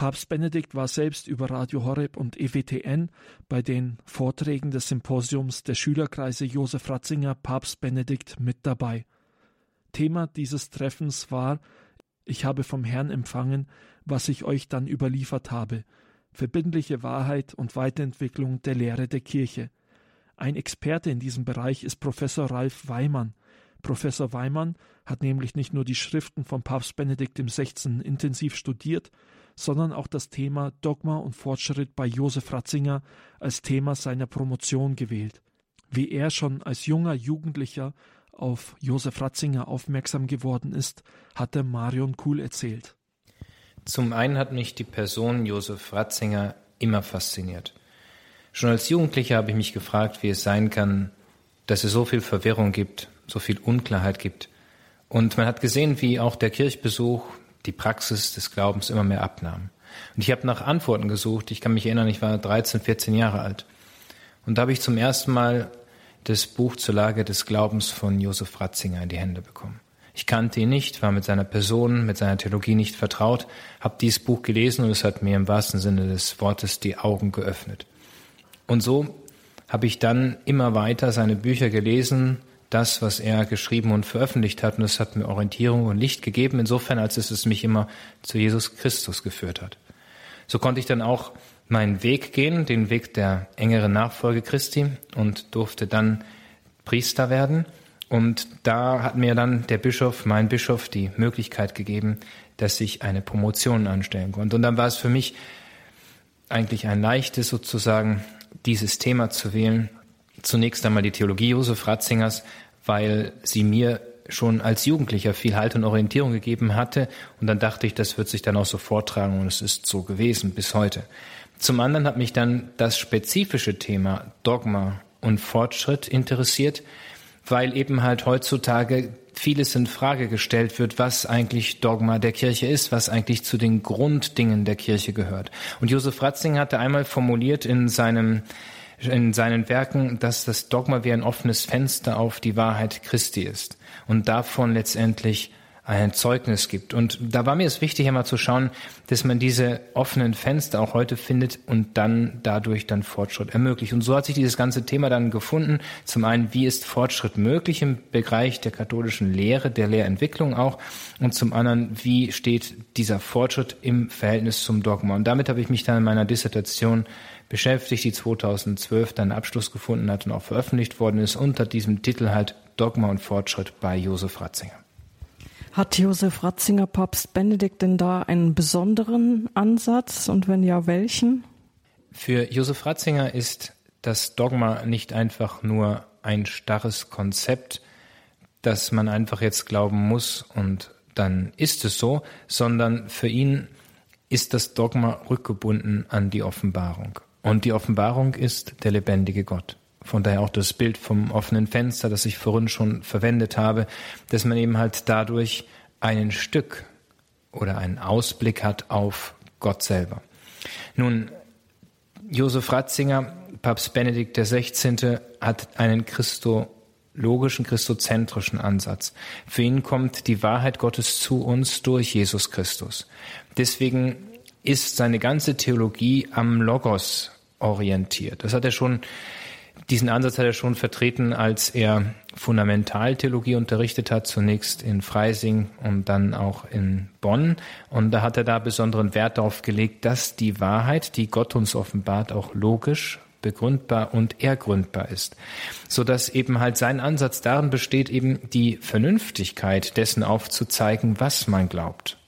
Papst Benedikt war selbst über Radio Horeb und EWTN bei den Vorträgen des Symposiums der Schülerkreise Josef Ratzinger Papst Benedikt mit dabei. Thema dieses Treffens war Ich habe vom Herrn empfangen, was ich euch dann überliefert habe, verbindliche Wahrheit und Weiterentwicklung der Lehre der Kirche. Ein Experte in diesem Bereich ist Professor Ralf Weimann. Professor Weimann hat nämlich nicht nur die Schriften von Papst Benedikt XVI. intensiv studiert, sondern auch das Thema Dogma und Fortschritt bei Josef Ratzinger als Thema seiner Promotion gewählt. Wie er schon als junger Jugendlicher auf Josef Ratzinger aufmerksam geworden ist, hatte Marion Kuhl erzählt. Zum einen hat mich die Person Josef Ratzinger immer fasziniert. Schon als Jugendlicher habe ich mich gefragt, wie es sein kann, dass es so viel Verwirrung gibt, so viel Unklarheit gibt. Und man hat gesehen, wie auch der Kirchbesuch die Praxis des Glaubens immer mehr abnahm. Und ich habe nach Antworten gesucht. Ich kann mich erinnern, ich war 13, 14 Jahre alt. Und da habe ich zum ersten Mal das Buch zur Lage des Glaubens von Josef Ratzinger in die Hände bekommen. Ich kannte ihn nicht, war mit seiner Person, mit seiner Theologie nicht vertraut, habe dieses Buch gelesen und es hat mir im wahrsten Sinne des Wortes die Augen geöffnet. Und so habe ich dann immer weiter seine Bücher gelesen, das, was er geschrieben und veröffentlicht hat. Und es hat mir Orientierung und Licht gegeben, insofern, als es, es mich immer zu Jesus Christus geführt hat. So konnte ich dann auch meinen Weg gehen, den Weg der engeren Nachfolge Christi und durfte dann Priester werden. Und da hat mir dann der Bischof, mein Bischof, die Möglichkeit gegeben, dass ich eine Promotion anstellen konnte. Und dann war es für mich eigentlich ein leichtes sozusagen, dieses Thema zu wählen Zunächst einmal die Theologie Josef Ratzingers, weil sie mir schon als Jugendlicher viel Halt und Orientierung gegeben hatte. Und dann dachte ich, das wird sich dann auch so vortragen und es ist so gewesen bis heute. Zum anderen hat mich dann das spezifische Thema Dogma und Fortschritt interessiert, weil eben halt heutzutage vieles in Frage gestellt wird, was eigentlich Dogma der Kirche ist, was eigentlich zu den Grunddingen der Kirche gehört. Und Josef Ratzinger hatte einmal formuliert in seinem in seinen Werken, dass das Dogma wie ein offenes Fenster auf die Wahrheit Christi ist und davon letztendlich ein Zeugnis gibt. Und da war mir es wichtig, einmal zu schauen, dass man diese offenen Fenster auch heute findet und dann dadurch dann Fortschritt ermöglicht. Und so hat sich dieses ganze Thema dann gefunden. Zum einen, wie ist Fortschritt möglich im Bereich der katholischen Lehre, der Lehrentwicklung auch? Und zum anderen, wie steht dieser Fortschritt im Verhältnis zum Dogma? Und damit habe ich mich dann in meiner Dissertation beschäftigt, die 2012 dann Abschluss gefunden hat und auch veröffentlicht worden ist unter diesem Titel halt Dogma und Fortschritt bei Josef Ratzinger. Hat Josef Ratzinger Papst Benedikt denn da einen besonderen Ansatz und wenn ja, welchen? Für Josef Ratzinger ist das Dogma nicht einfach nur ein starres Konzept, dass man einfach jetzt glauben muss und dann ist es so, sondern für ihn ist das Dogma rückgebunden an die Offenbarung. Und die Offenbarung ist der lebendige Gott. Von daher auch das Bild vom offenen Fenster, das ich vorhin schon verwendet habe, dass man eben halt dadurch ein Stück oder einen Ausblick hat auf Gott selber. Nun, Josef Ratzinger, Papst Benedikt XVI. hat einen christologischen, christozentrischen Ansatz. Für ihn kommt die Wahrheit Gottes zu uns durch Jesus Christus. Deswegen ist seine ganze Theologie am Logos orientiert. Das hat er schon diesen Ansatz hat er schon vertreten, als er Fundamentaltheologie unterrichtet hat, zunächst in Freising und dann auch in Bonn. Und da hat er da besonderen Wert darauf gelegt, dass die Wahrheit, die Gott uns offenbart, auch logisch begründbar und ergründbar ist, so dass eben halt sein Ansatz darin besteht, eben die Vernünftigkeit dessen aufzuzeigen, was man glaubt.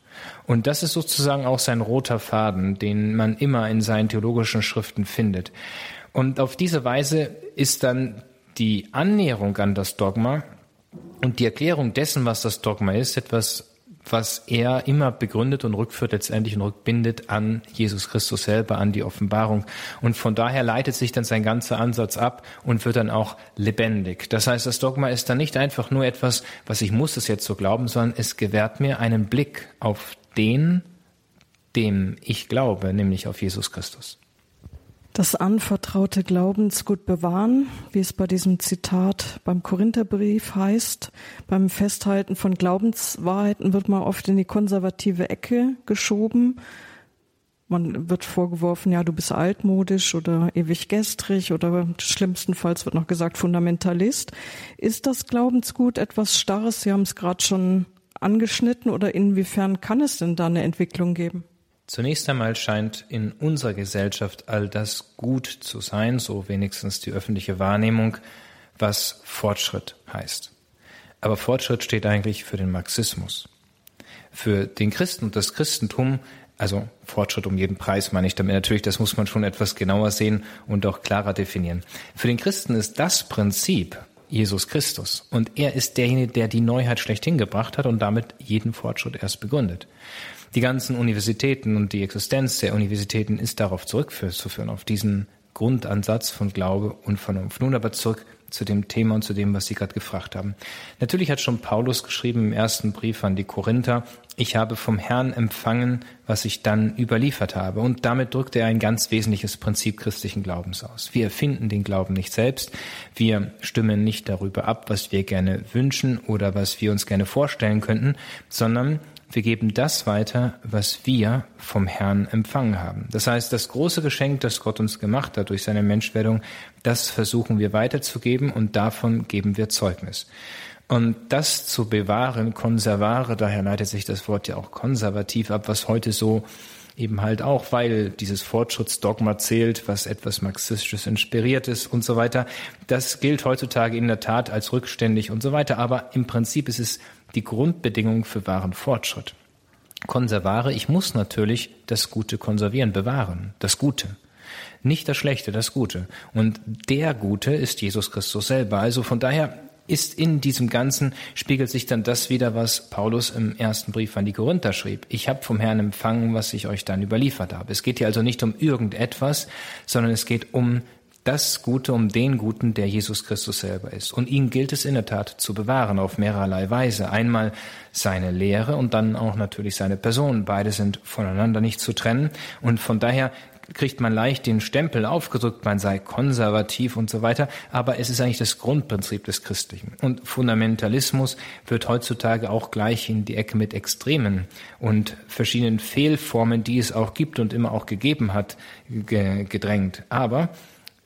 Und das ist sozusagen auch sein roter Faden, den man immer in seinen theologischen Schriften findet. Und auf diese Weise ist dann die Annäherung an das Dogma und die Erklärung dessen, was das Dogma ist, etwas, was er immer begründet und rückführt letztendlich und rückbindet an Jesus Christus selber, an die Offenbarung. Und von daher leitet sich dann sein ganzer Ansatz ab und wird dann auch lebendig. Das heißt, das Dogma ist dann nicht einfach nur etwas, was ich muss es jetzt so glauben, sondern es gewährt mir einen Blick auf den, dem ich glaube, nämlich auf Jesus Christus das anvertraute Glaubensgut bewahren, wie es bei diesem Zitat beim Korintherbrief heißt. Beim Festhalten von Glaubenswahrheiten wird man oft in die konservative Ecke geschoben. Man wird vorgeworfen, ja, du bist altmodisch oder ewig gestrig oder schlimmstenfalls wird noch gesagt Fundamentalist. Ist das Glaubensgut etwas Starres? Sie haben es gerade schon angeschnitten oder inwiefern kann es denn da eine Entwicklung geben? Zunächst einmal scheint in unserer Gesellschaft all das gut zu sein, so wenigstens die öffentliche Wahrnehmung, was Fortschritt heißt. Aber Fortschritt steht eigentlich für den Marxismus. Für den Christen und das Christentum, also Fortschritt um jeden Preis meine ich damit natürlich, das muss man schon etwas genauer sehen und auch klarer definieren. Für den Christen ist das Prinzip Jesus Christus und er ist derjenige, der die Neuheit schlechthin gebracht hat und damit jeden Fortschritt erst begründet. Die ganzen Universitäten und die Existenz der Universitäten ist darauf zurückzuführen, auf diesen Grundansatz von Glaube und Vernunft. Nun aber zurück zu dem Thema und zu dem, was Sie gerade gefragt haben. Natürlich hat schon Paulus geschrieben im ersten Brief an die Korinther, ich habe vom Herrn empfangen, was ich dann überliefert habe. Und damit drückt er ein ganz wesentliches Prinzip christlichen Glaubens aus. Wir erfinden den Glauben nicht selbst. Wir stimmen nicht darüber ab, was wir gerne wünschen oder was wir uns gerne vorstellen könnten, sondern wir geben das weiter, was wir vom Herrn empfangen haben. Das heißt, das große Geschenk, das Gott uns gemacht hat durch seine Menschwerdung, das versuchen wir weiterzugeben und davon geben wir Zeugnis. Und das zu bewahren, konservare, daher leitet sich das Wort ja auch konservativ ab, was heute so eben halt auch, weil dieses Fortschrittsdogma zählt, was etwas marxistisches inspiriert ist und so weiter. Das gilt heutzutage in der Tat als rückständig und so weiter, aber im Prinzip ist es die Grundbedingung für wahren Fortschritt. Konservare, ich muss natürlich das Gute konservieren, bewahren, das Gute. Nicht das Schlechte, das Gute. Und der Gute ist Jesus Christus selber. Also von daher ist in diesem Ganzen, spiegelt sich dann das wieder, was Paulus im ersten Brief an die Korinther schrieb. Ich habe vom Herrn empfangen, was ich euch dann überliefert habe. Es geht hier also nicht um irgendetwas, sondern es geht um das Gute, um den Guten, der Jesus Christus selber ist. Und ihn gilt es in der Tat zu bewahren auf mehrerlei Weise. Einmal seine Lehre und dann auch natürlich seine Person. Beide sind voneinander nicht zu trennen. Und von daher kriegt man leicht den Stempel aufgedrückt, man sei konservativ und so weiter, aber es ist eigentlich das Grundprinzip des Christlichen. Und Fundamentalismus wird heutzutage auch gleich in die Ecke mit Extremen und verschiedenen Fehlformen, die es auch gibt und immer auch gegeben hat, gedrängt. Aber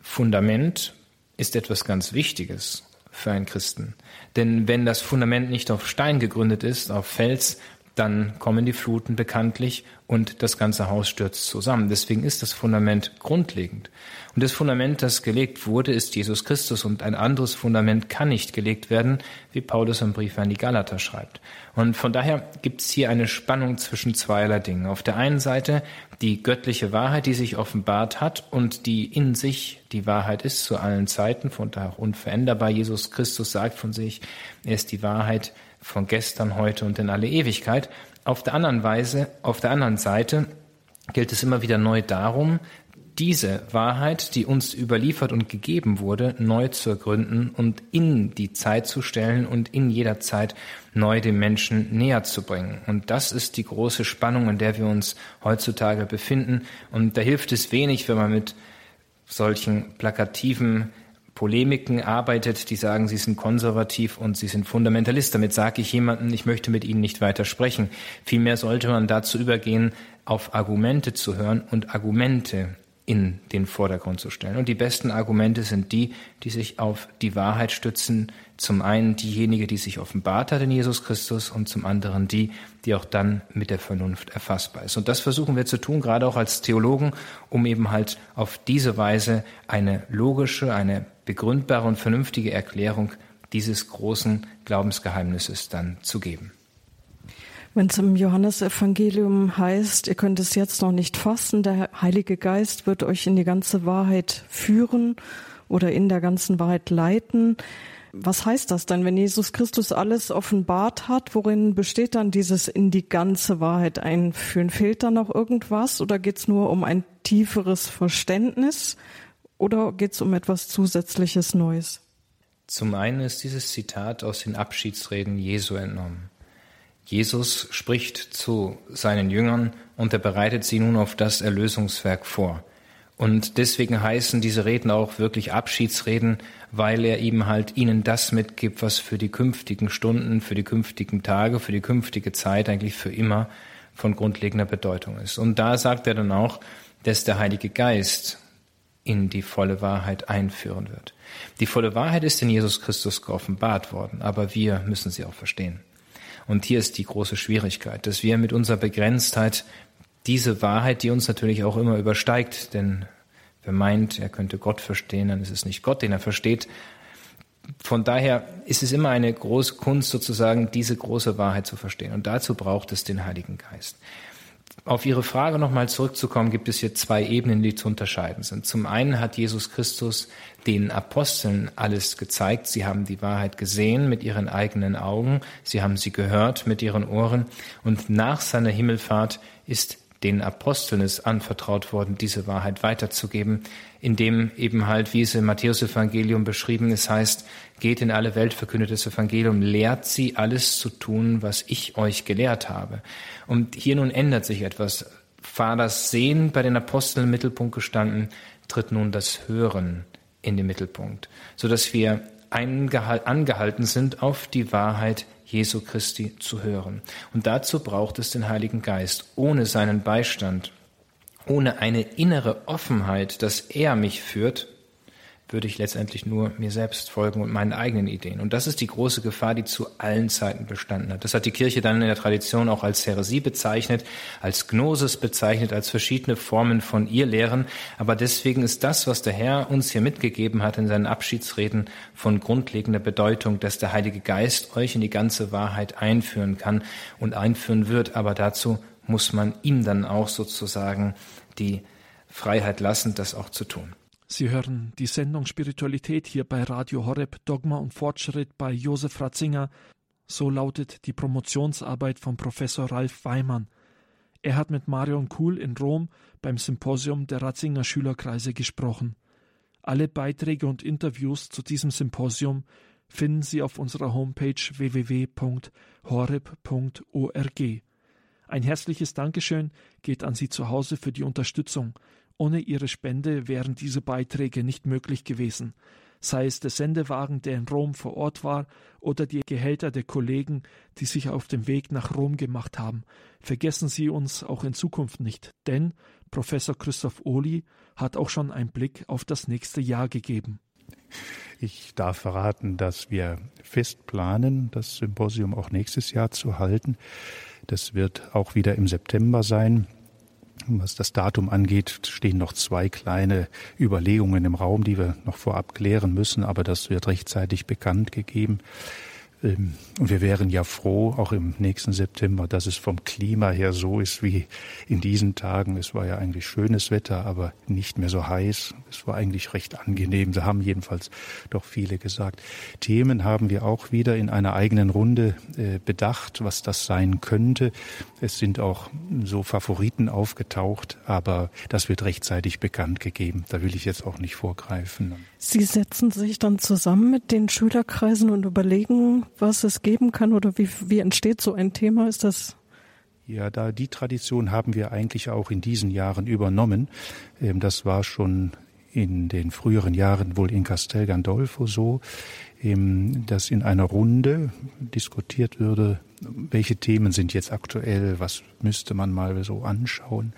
Fundament ist etwas ganz Wichtiges für einen Christen. Denn wenn das Fundament nicht auf Stein gegründet ist, auf Fels, dann kommen die Fluten bekanntlich und das ganze Haus stürzt zusammen. Deswegen ist das Fundament grundlegend. Und das Fundament, das gelegt wurde, ist Jesus Christus und ein anderes Fundament kann nicht gelegt werden, wie Paulus im Brief an die Galater schreibt. Und von daher gibt es hier eine Spannung zwischen zweierlei Dingen. Auf der einen Seite die göttliche Wahrheit, die sich offenbart hat und die in sich die Wahrheit ist zu allen Zeiten, von daher auch unveränderbar. Jesus Christus sagt von sich, er ist die Wahrheit von gestern, heute und in alle Ewigkeit. Auf der anderen Weise, auf der anderen Seite gilt es immer wieder neu darum, diese Wahrheit, die uns überliefert und gegeben wurde, neu zu ergründen und in die Zeit zu stellen und in jeder Zeit neu dem Menschen näher zu bringen. Und das ist die große Spannung, in der wir uns heutzutage befinden. Und da hilft es wenig, wenn man mit solchen plakativen Polemiken arbeitet, die sagen, sie sind konservativ und sie sind Fundamentalist. Damit sage ich jemanden, ich möchte mit ihnen nicht weiter sprechen. Vielmehr sollte man dazu übergehen, auf Argumente zu hören und Argumente in den Vordergrund zu stellen. Und die besten Argumente sind die, die sich auf die Wahrheit stützen. Zum einen diejenige, die sich offenbart hat in Jesus Christus und zum anderen die, die auch dann mit der Vernunft erfassbar ist. Und das versuchen wir zu tun, gerade auch als Theologen, um eben halt auf diese Weise eine logische, eine begründbare und vernünftige Erklärung dieses großen Glaubensgeheimnisses dann zu geben. Wenn es im Johannesevangelium heißt, ihr könnt es jetzt noch nicht fassen, der Heilige Geist wird euch in die ganze Wahrheit führen oder in der ganzen Wahrheit leiten. Was heißt das denn, wenn Jesus Christus alles offenbart hat? Worin besteht dann dieses in die ganze Wahrheit einführen? Fehlt da noch irgendwas oder geht es nur um ein tieferes Verständnis oder geht es um etwas Zusätzliches Neues? Zum einen ist dieses Zitat aus den Abschiedsreden Jesu entnommen. Jesus spricht zu seinen Jüngern und er bereitet sie nun auf das Erlösungswerk vor. Und deswegen heißen diese Reden auch wirklich Abschiedsreden, weil er eben halt ihnen das mitgibt, was für die künftigen Stunden, für die künftigen Tage, für die künftige Zeit eigentlich für immer von grundlegender Bedeutung ist. Und da sagt er dann auch, dass der Heilige Geist in die volle Wahrheit einführen wird. Die volle Wahrheit ist in Jesus Christus geoffenbart worden, aber wir müssen sie auch verstehen. Und hier ist die große Schwierigkeit, dass wir mit unserer Begrenztheit diese Wahrheit, die uns natürlich auch immer übersteigt, denn wer meint, er könnte Gott verstehen, dann ist es nicht Gott, den er versteht. Von daher ist es immer eine große Kunst, sozusagen diese große Wahrheit zu verstehen. Und dazu braucht es den Heiligen Geist. Auf Ihre Frage nochmal zurückzukommen, gibt es hier zwei Ebenen, die zu unterscheiden sind. Zum einen hat Jesus Christus den Aposteln alles gezeigt. Sie haben die Wahrheit gesehen mit ihren eigenen Augen. Sie haben sie gehört mit ihren Ohren. Und nach seiner Himmelfahrt ist den Aposteln ist anvertraut worden, diese Wahrheit weiterzugeben, indem eben halt, wie es im Matthäus-Evangelium beschrieben ist, heißt, geht in alle Welt, verkündet das Evangelium, lehrt sie alles zu tun, was ich euch gelehrt habe. Und hier nun ändert sich etwas. War das Sehen bei den Aposteln im Mittelpunkt gestanden, tritt nun das Hören in den Mittelpunkt, so dass wir angehalten sind, auf die Wahrheit Jesu Christi zu hören. Und dazu braucht es den Heiligen Geist. Ohne seinen Beistand, ohne eine innere Offenheit, dass er mich führt, würde ich letztendlich nur mir selbst folgen und meinen eigenen Ideen. Und das ist die große Gefahr, die zu allen Zeiten bestanden hat. Das hat die Kirche dann in der Tradition auch als Heresie bezeichnet, als Gnosis bezeichnet, als verschiedene Formen von ihr Lehren. Aber deswegen ist das, was der Herr uns hier mitgegeben hat in seinen Abschiedsreden, von grundlegender Bedeutung, dass der Heilige Geist euch in die ganze Wahrheit einführen kann und einführen wird. Aber dazu muss man ihm dann auch sozusagen die Freiheit lassen, das auch zu tun. Sie hören die Sendung Spiritualität hier bei Radio Horeb Dogma und Fortschritt bei Josef Ratzinger. So lautet die Promotionsarbeit von Professor Ralf Weimann. Er hat mit Marion Kuhl in Rom beim Symposium der Ratzinger Schülerkreise gesprochen. Alle Beiträge und Interviews zu diesem Symposium finden Sie auf unserer Homepage www.horeb.org. Ein herzliches Dankeschön geht an Sie zu Hause für die Unterstützung. Ohne ihre Spende wären diese Beiträge nicht möglich gewesen, sei es der Sendewagen, der in Rom vor Ort war, oder die Gehälter der Kollegen, die sich auf dem Weg nach Rom gemacht haben. Vergessen Sie uns auch in Zukunft nicht, denn Professor Christoph Ohli hat auch schon einen Blick auf das nächste Jahr gegeben. Ich darf verraten, dass wir fest planen, das Symposium auch nächstes Jahr zu halten. Das wird auch wieder im September sein. Was das Datum angeht, stehen noch zwei kleine Überlegungen im Raum, die wir noch vorab klären müssen, aber das wird rechtzeitig bekannt gegeben. Ähm, und wir wären ja froh, auch im nächsten September, dass es vom Klima her so ist wie in diesen Tagen. Es war ja eigentlich schönes Wetter, aber nicht mehr so heiß. Es war eigentlich recht angenehm. Da haben jedenfalls doch viele gesagt. Themen haben wir auch wieder in einer eigenen Runde äh, bedacht, was das sein könnte. Es sind auch so Favoriten aufgetaucht, aber das wird rechtzeitig bekannt gegeben. Da will ich jetzt auch nicht vorgreifen. Sie setzen sich dann zusammen mit den Schülerkreisen und überlegen, was es geben kann oder wie, wie entsteht so ein Thema? Ist das ja, da die Tradition haben wir eigentlich auch in diesen Jahren übernommen. Ähm, das war schon in den früheren Jahren wohl in Castel Gandolfo so, ähm, dass in einer Runde diskutiert würde, welche Themen sind jetzt aktuell, was müsste man mal so anschauen.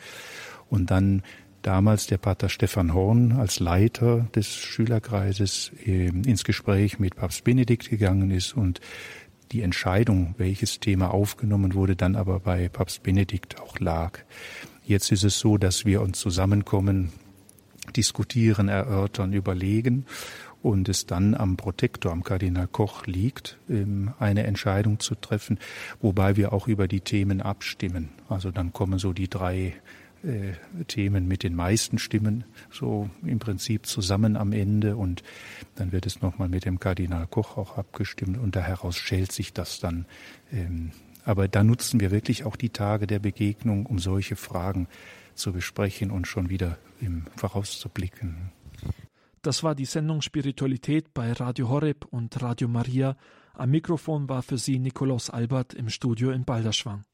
Und dann damals der Pater Stefan Horn als Leiter des Schülerkreises ähm, ins Gespräch mit Papst Benedikt gegangen ist und die Entscheidung, welches Thema aufgenommen wurde, dann aber bei Papst Benedikt auch lag. Jetzt ist es so, dass wir uns zusammenkommen, diskutieren, erörtern, überlegen und es dann am Protektor, am Kardinal Koch liegt, ähm, eine Entscheidung zu treffen, wobei wir auch über die Themen abstimmen. Also dann kommen so die drei Themen mit den meisten Stimmen so im Prinzip zusammen am Ende und dann wird es nochmal mit dem Kardinal Koch auch abgestimmt und da heraus schält sich das dann. Ähm, aber da nutzen wir wirklich auch die Tage der Begegnung, um solche Fragen zu besprechen und schon wieder im Vorauszublicken. Das war die Sendung Spiritualität bei Radio Horeb und Radio Maria. Am Mikrofon war für Sie Nikolaus Albert im Studio in Balderschwang.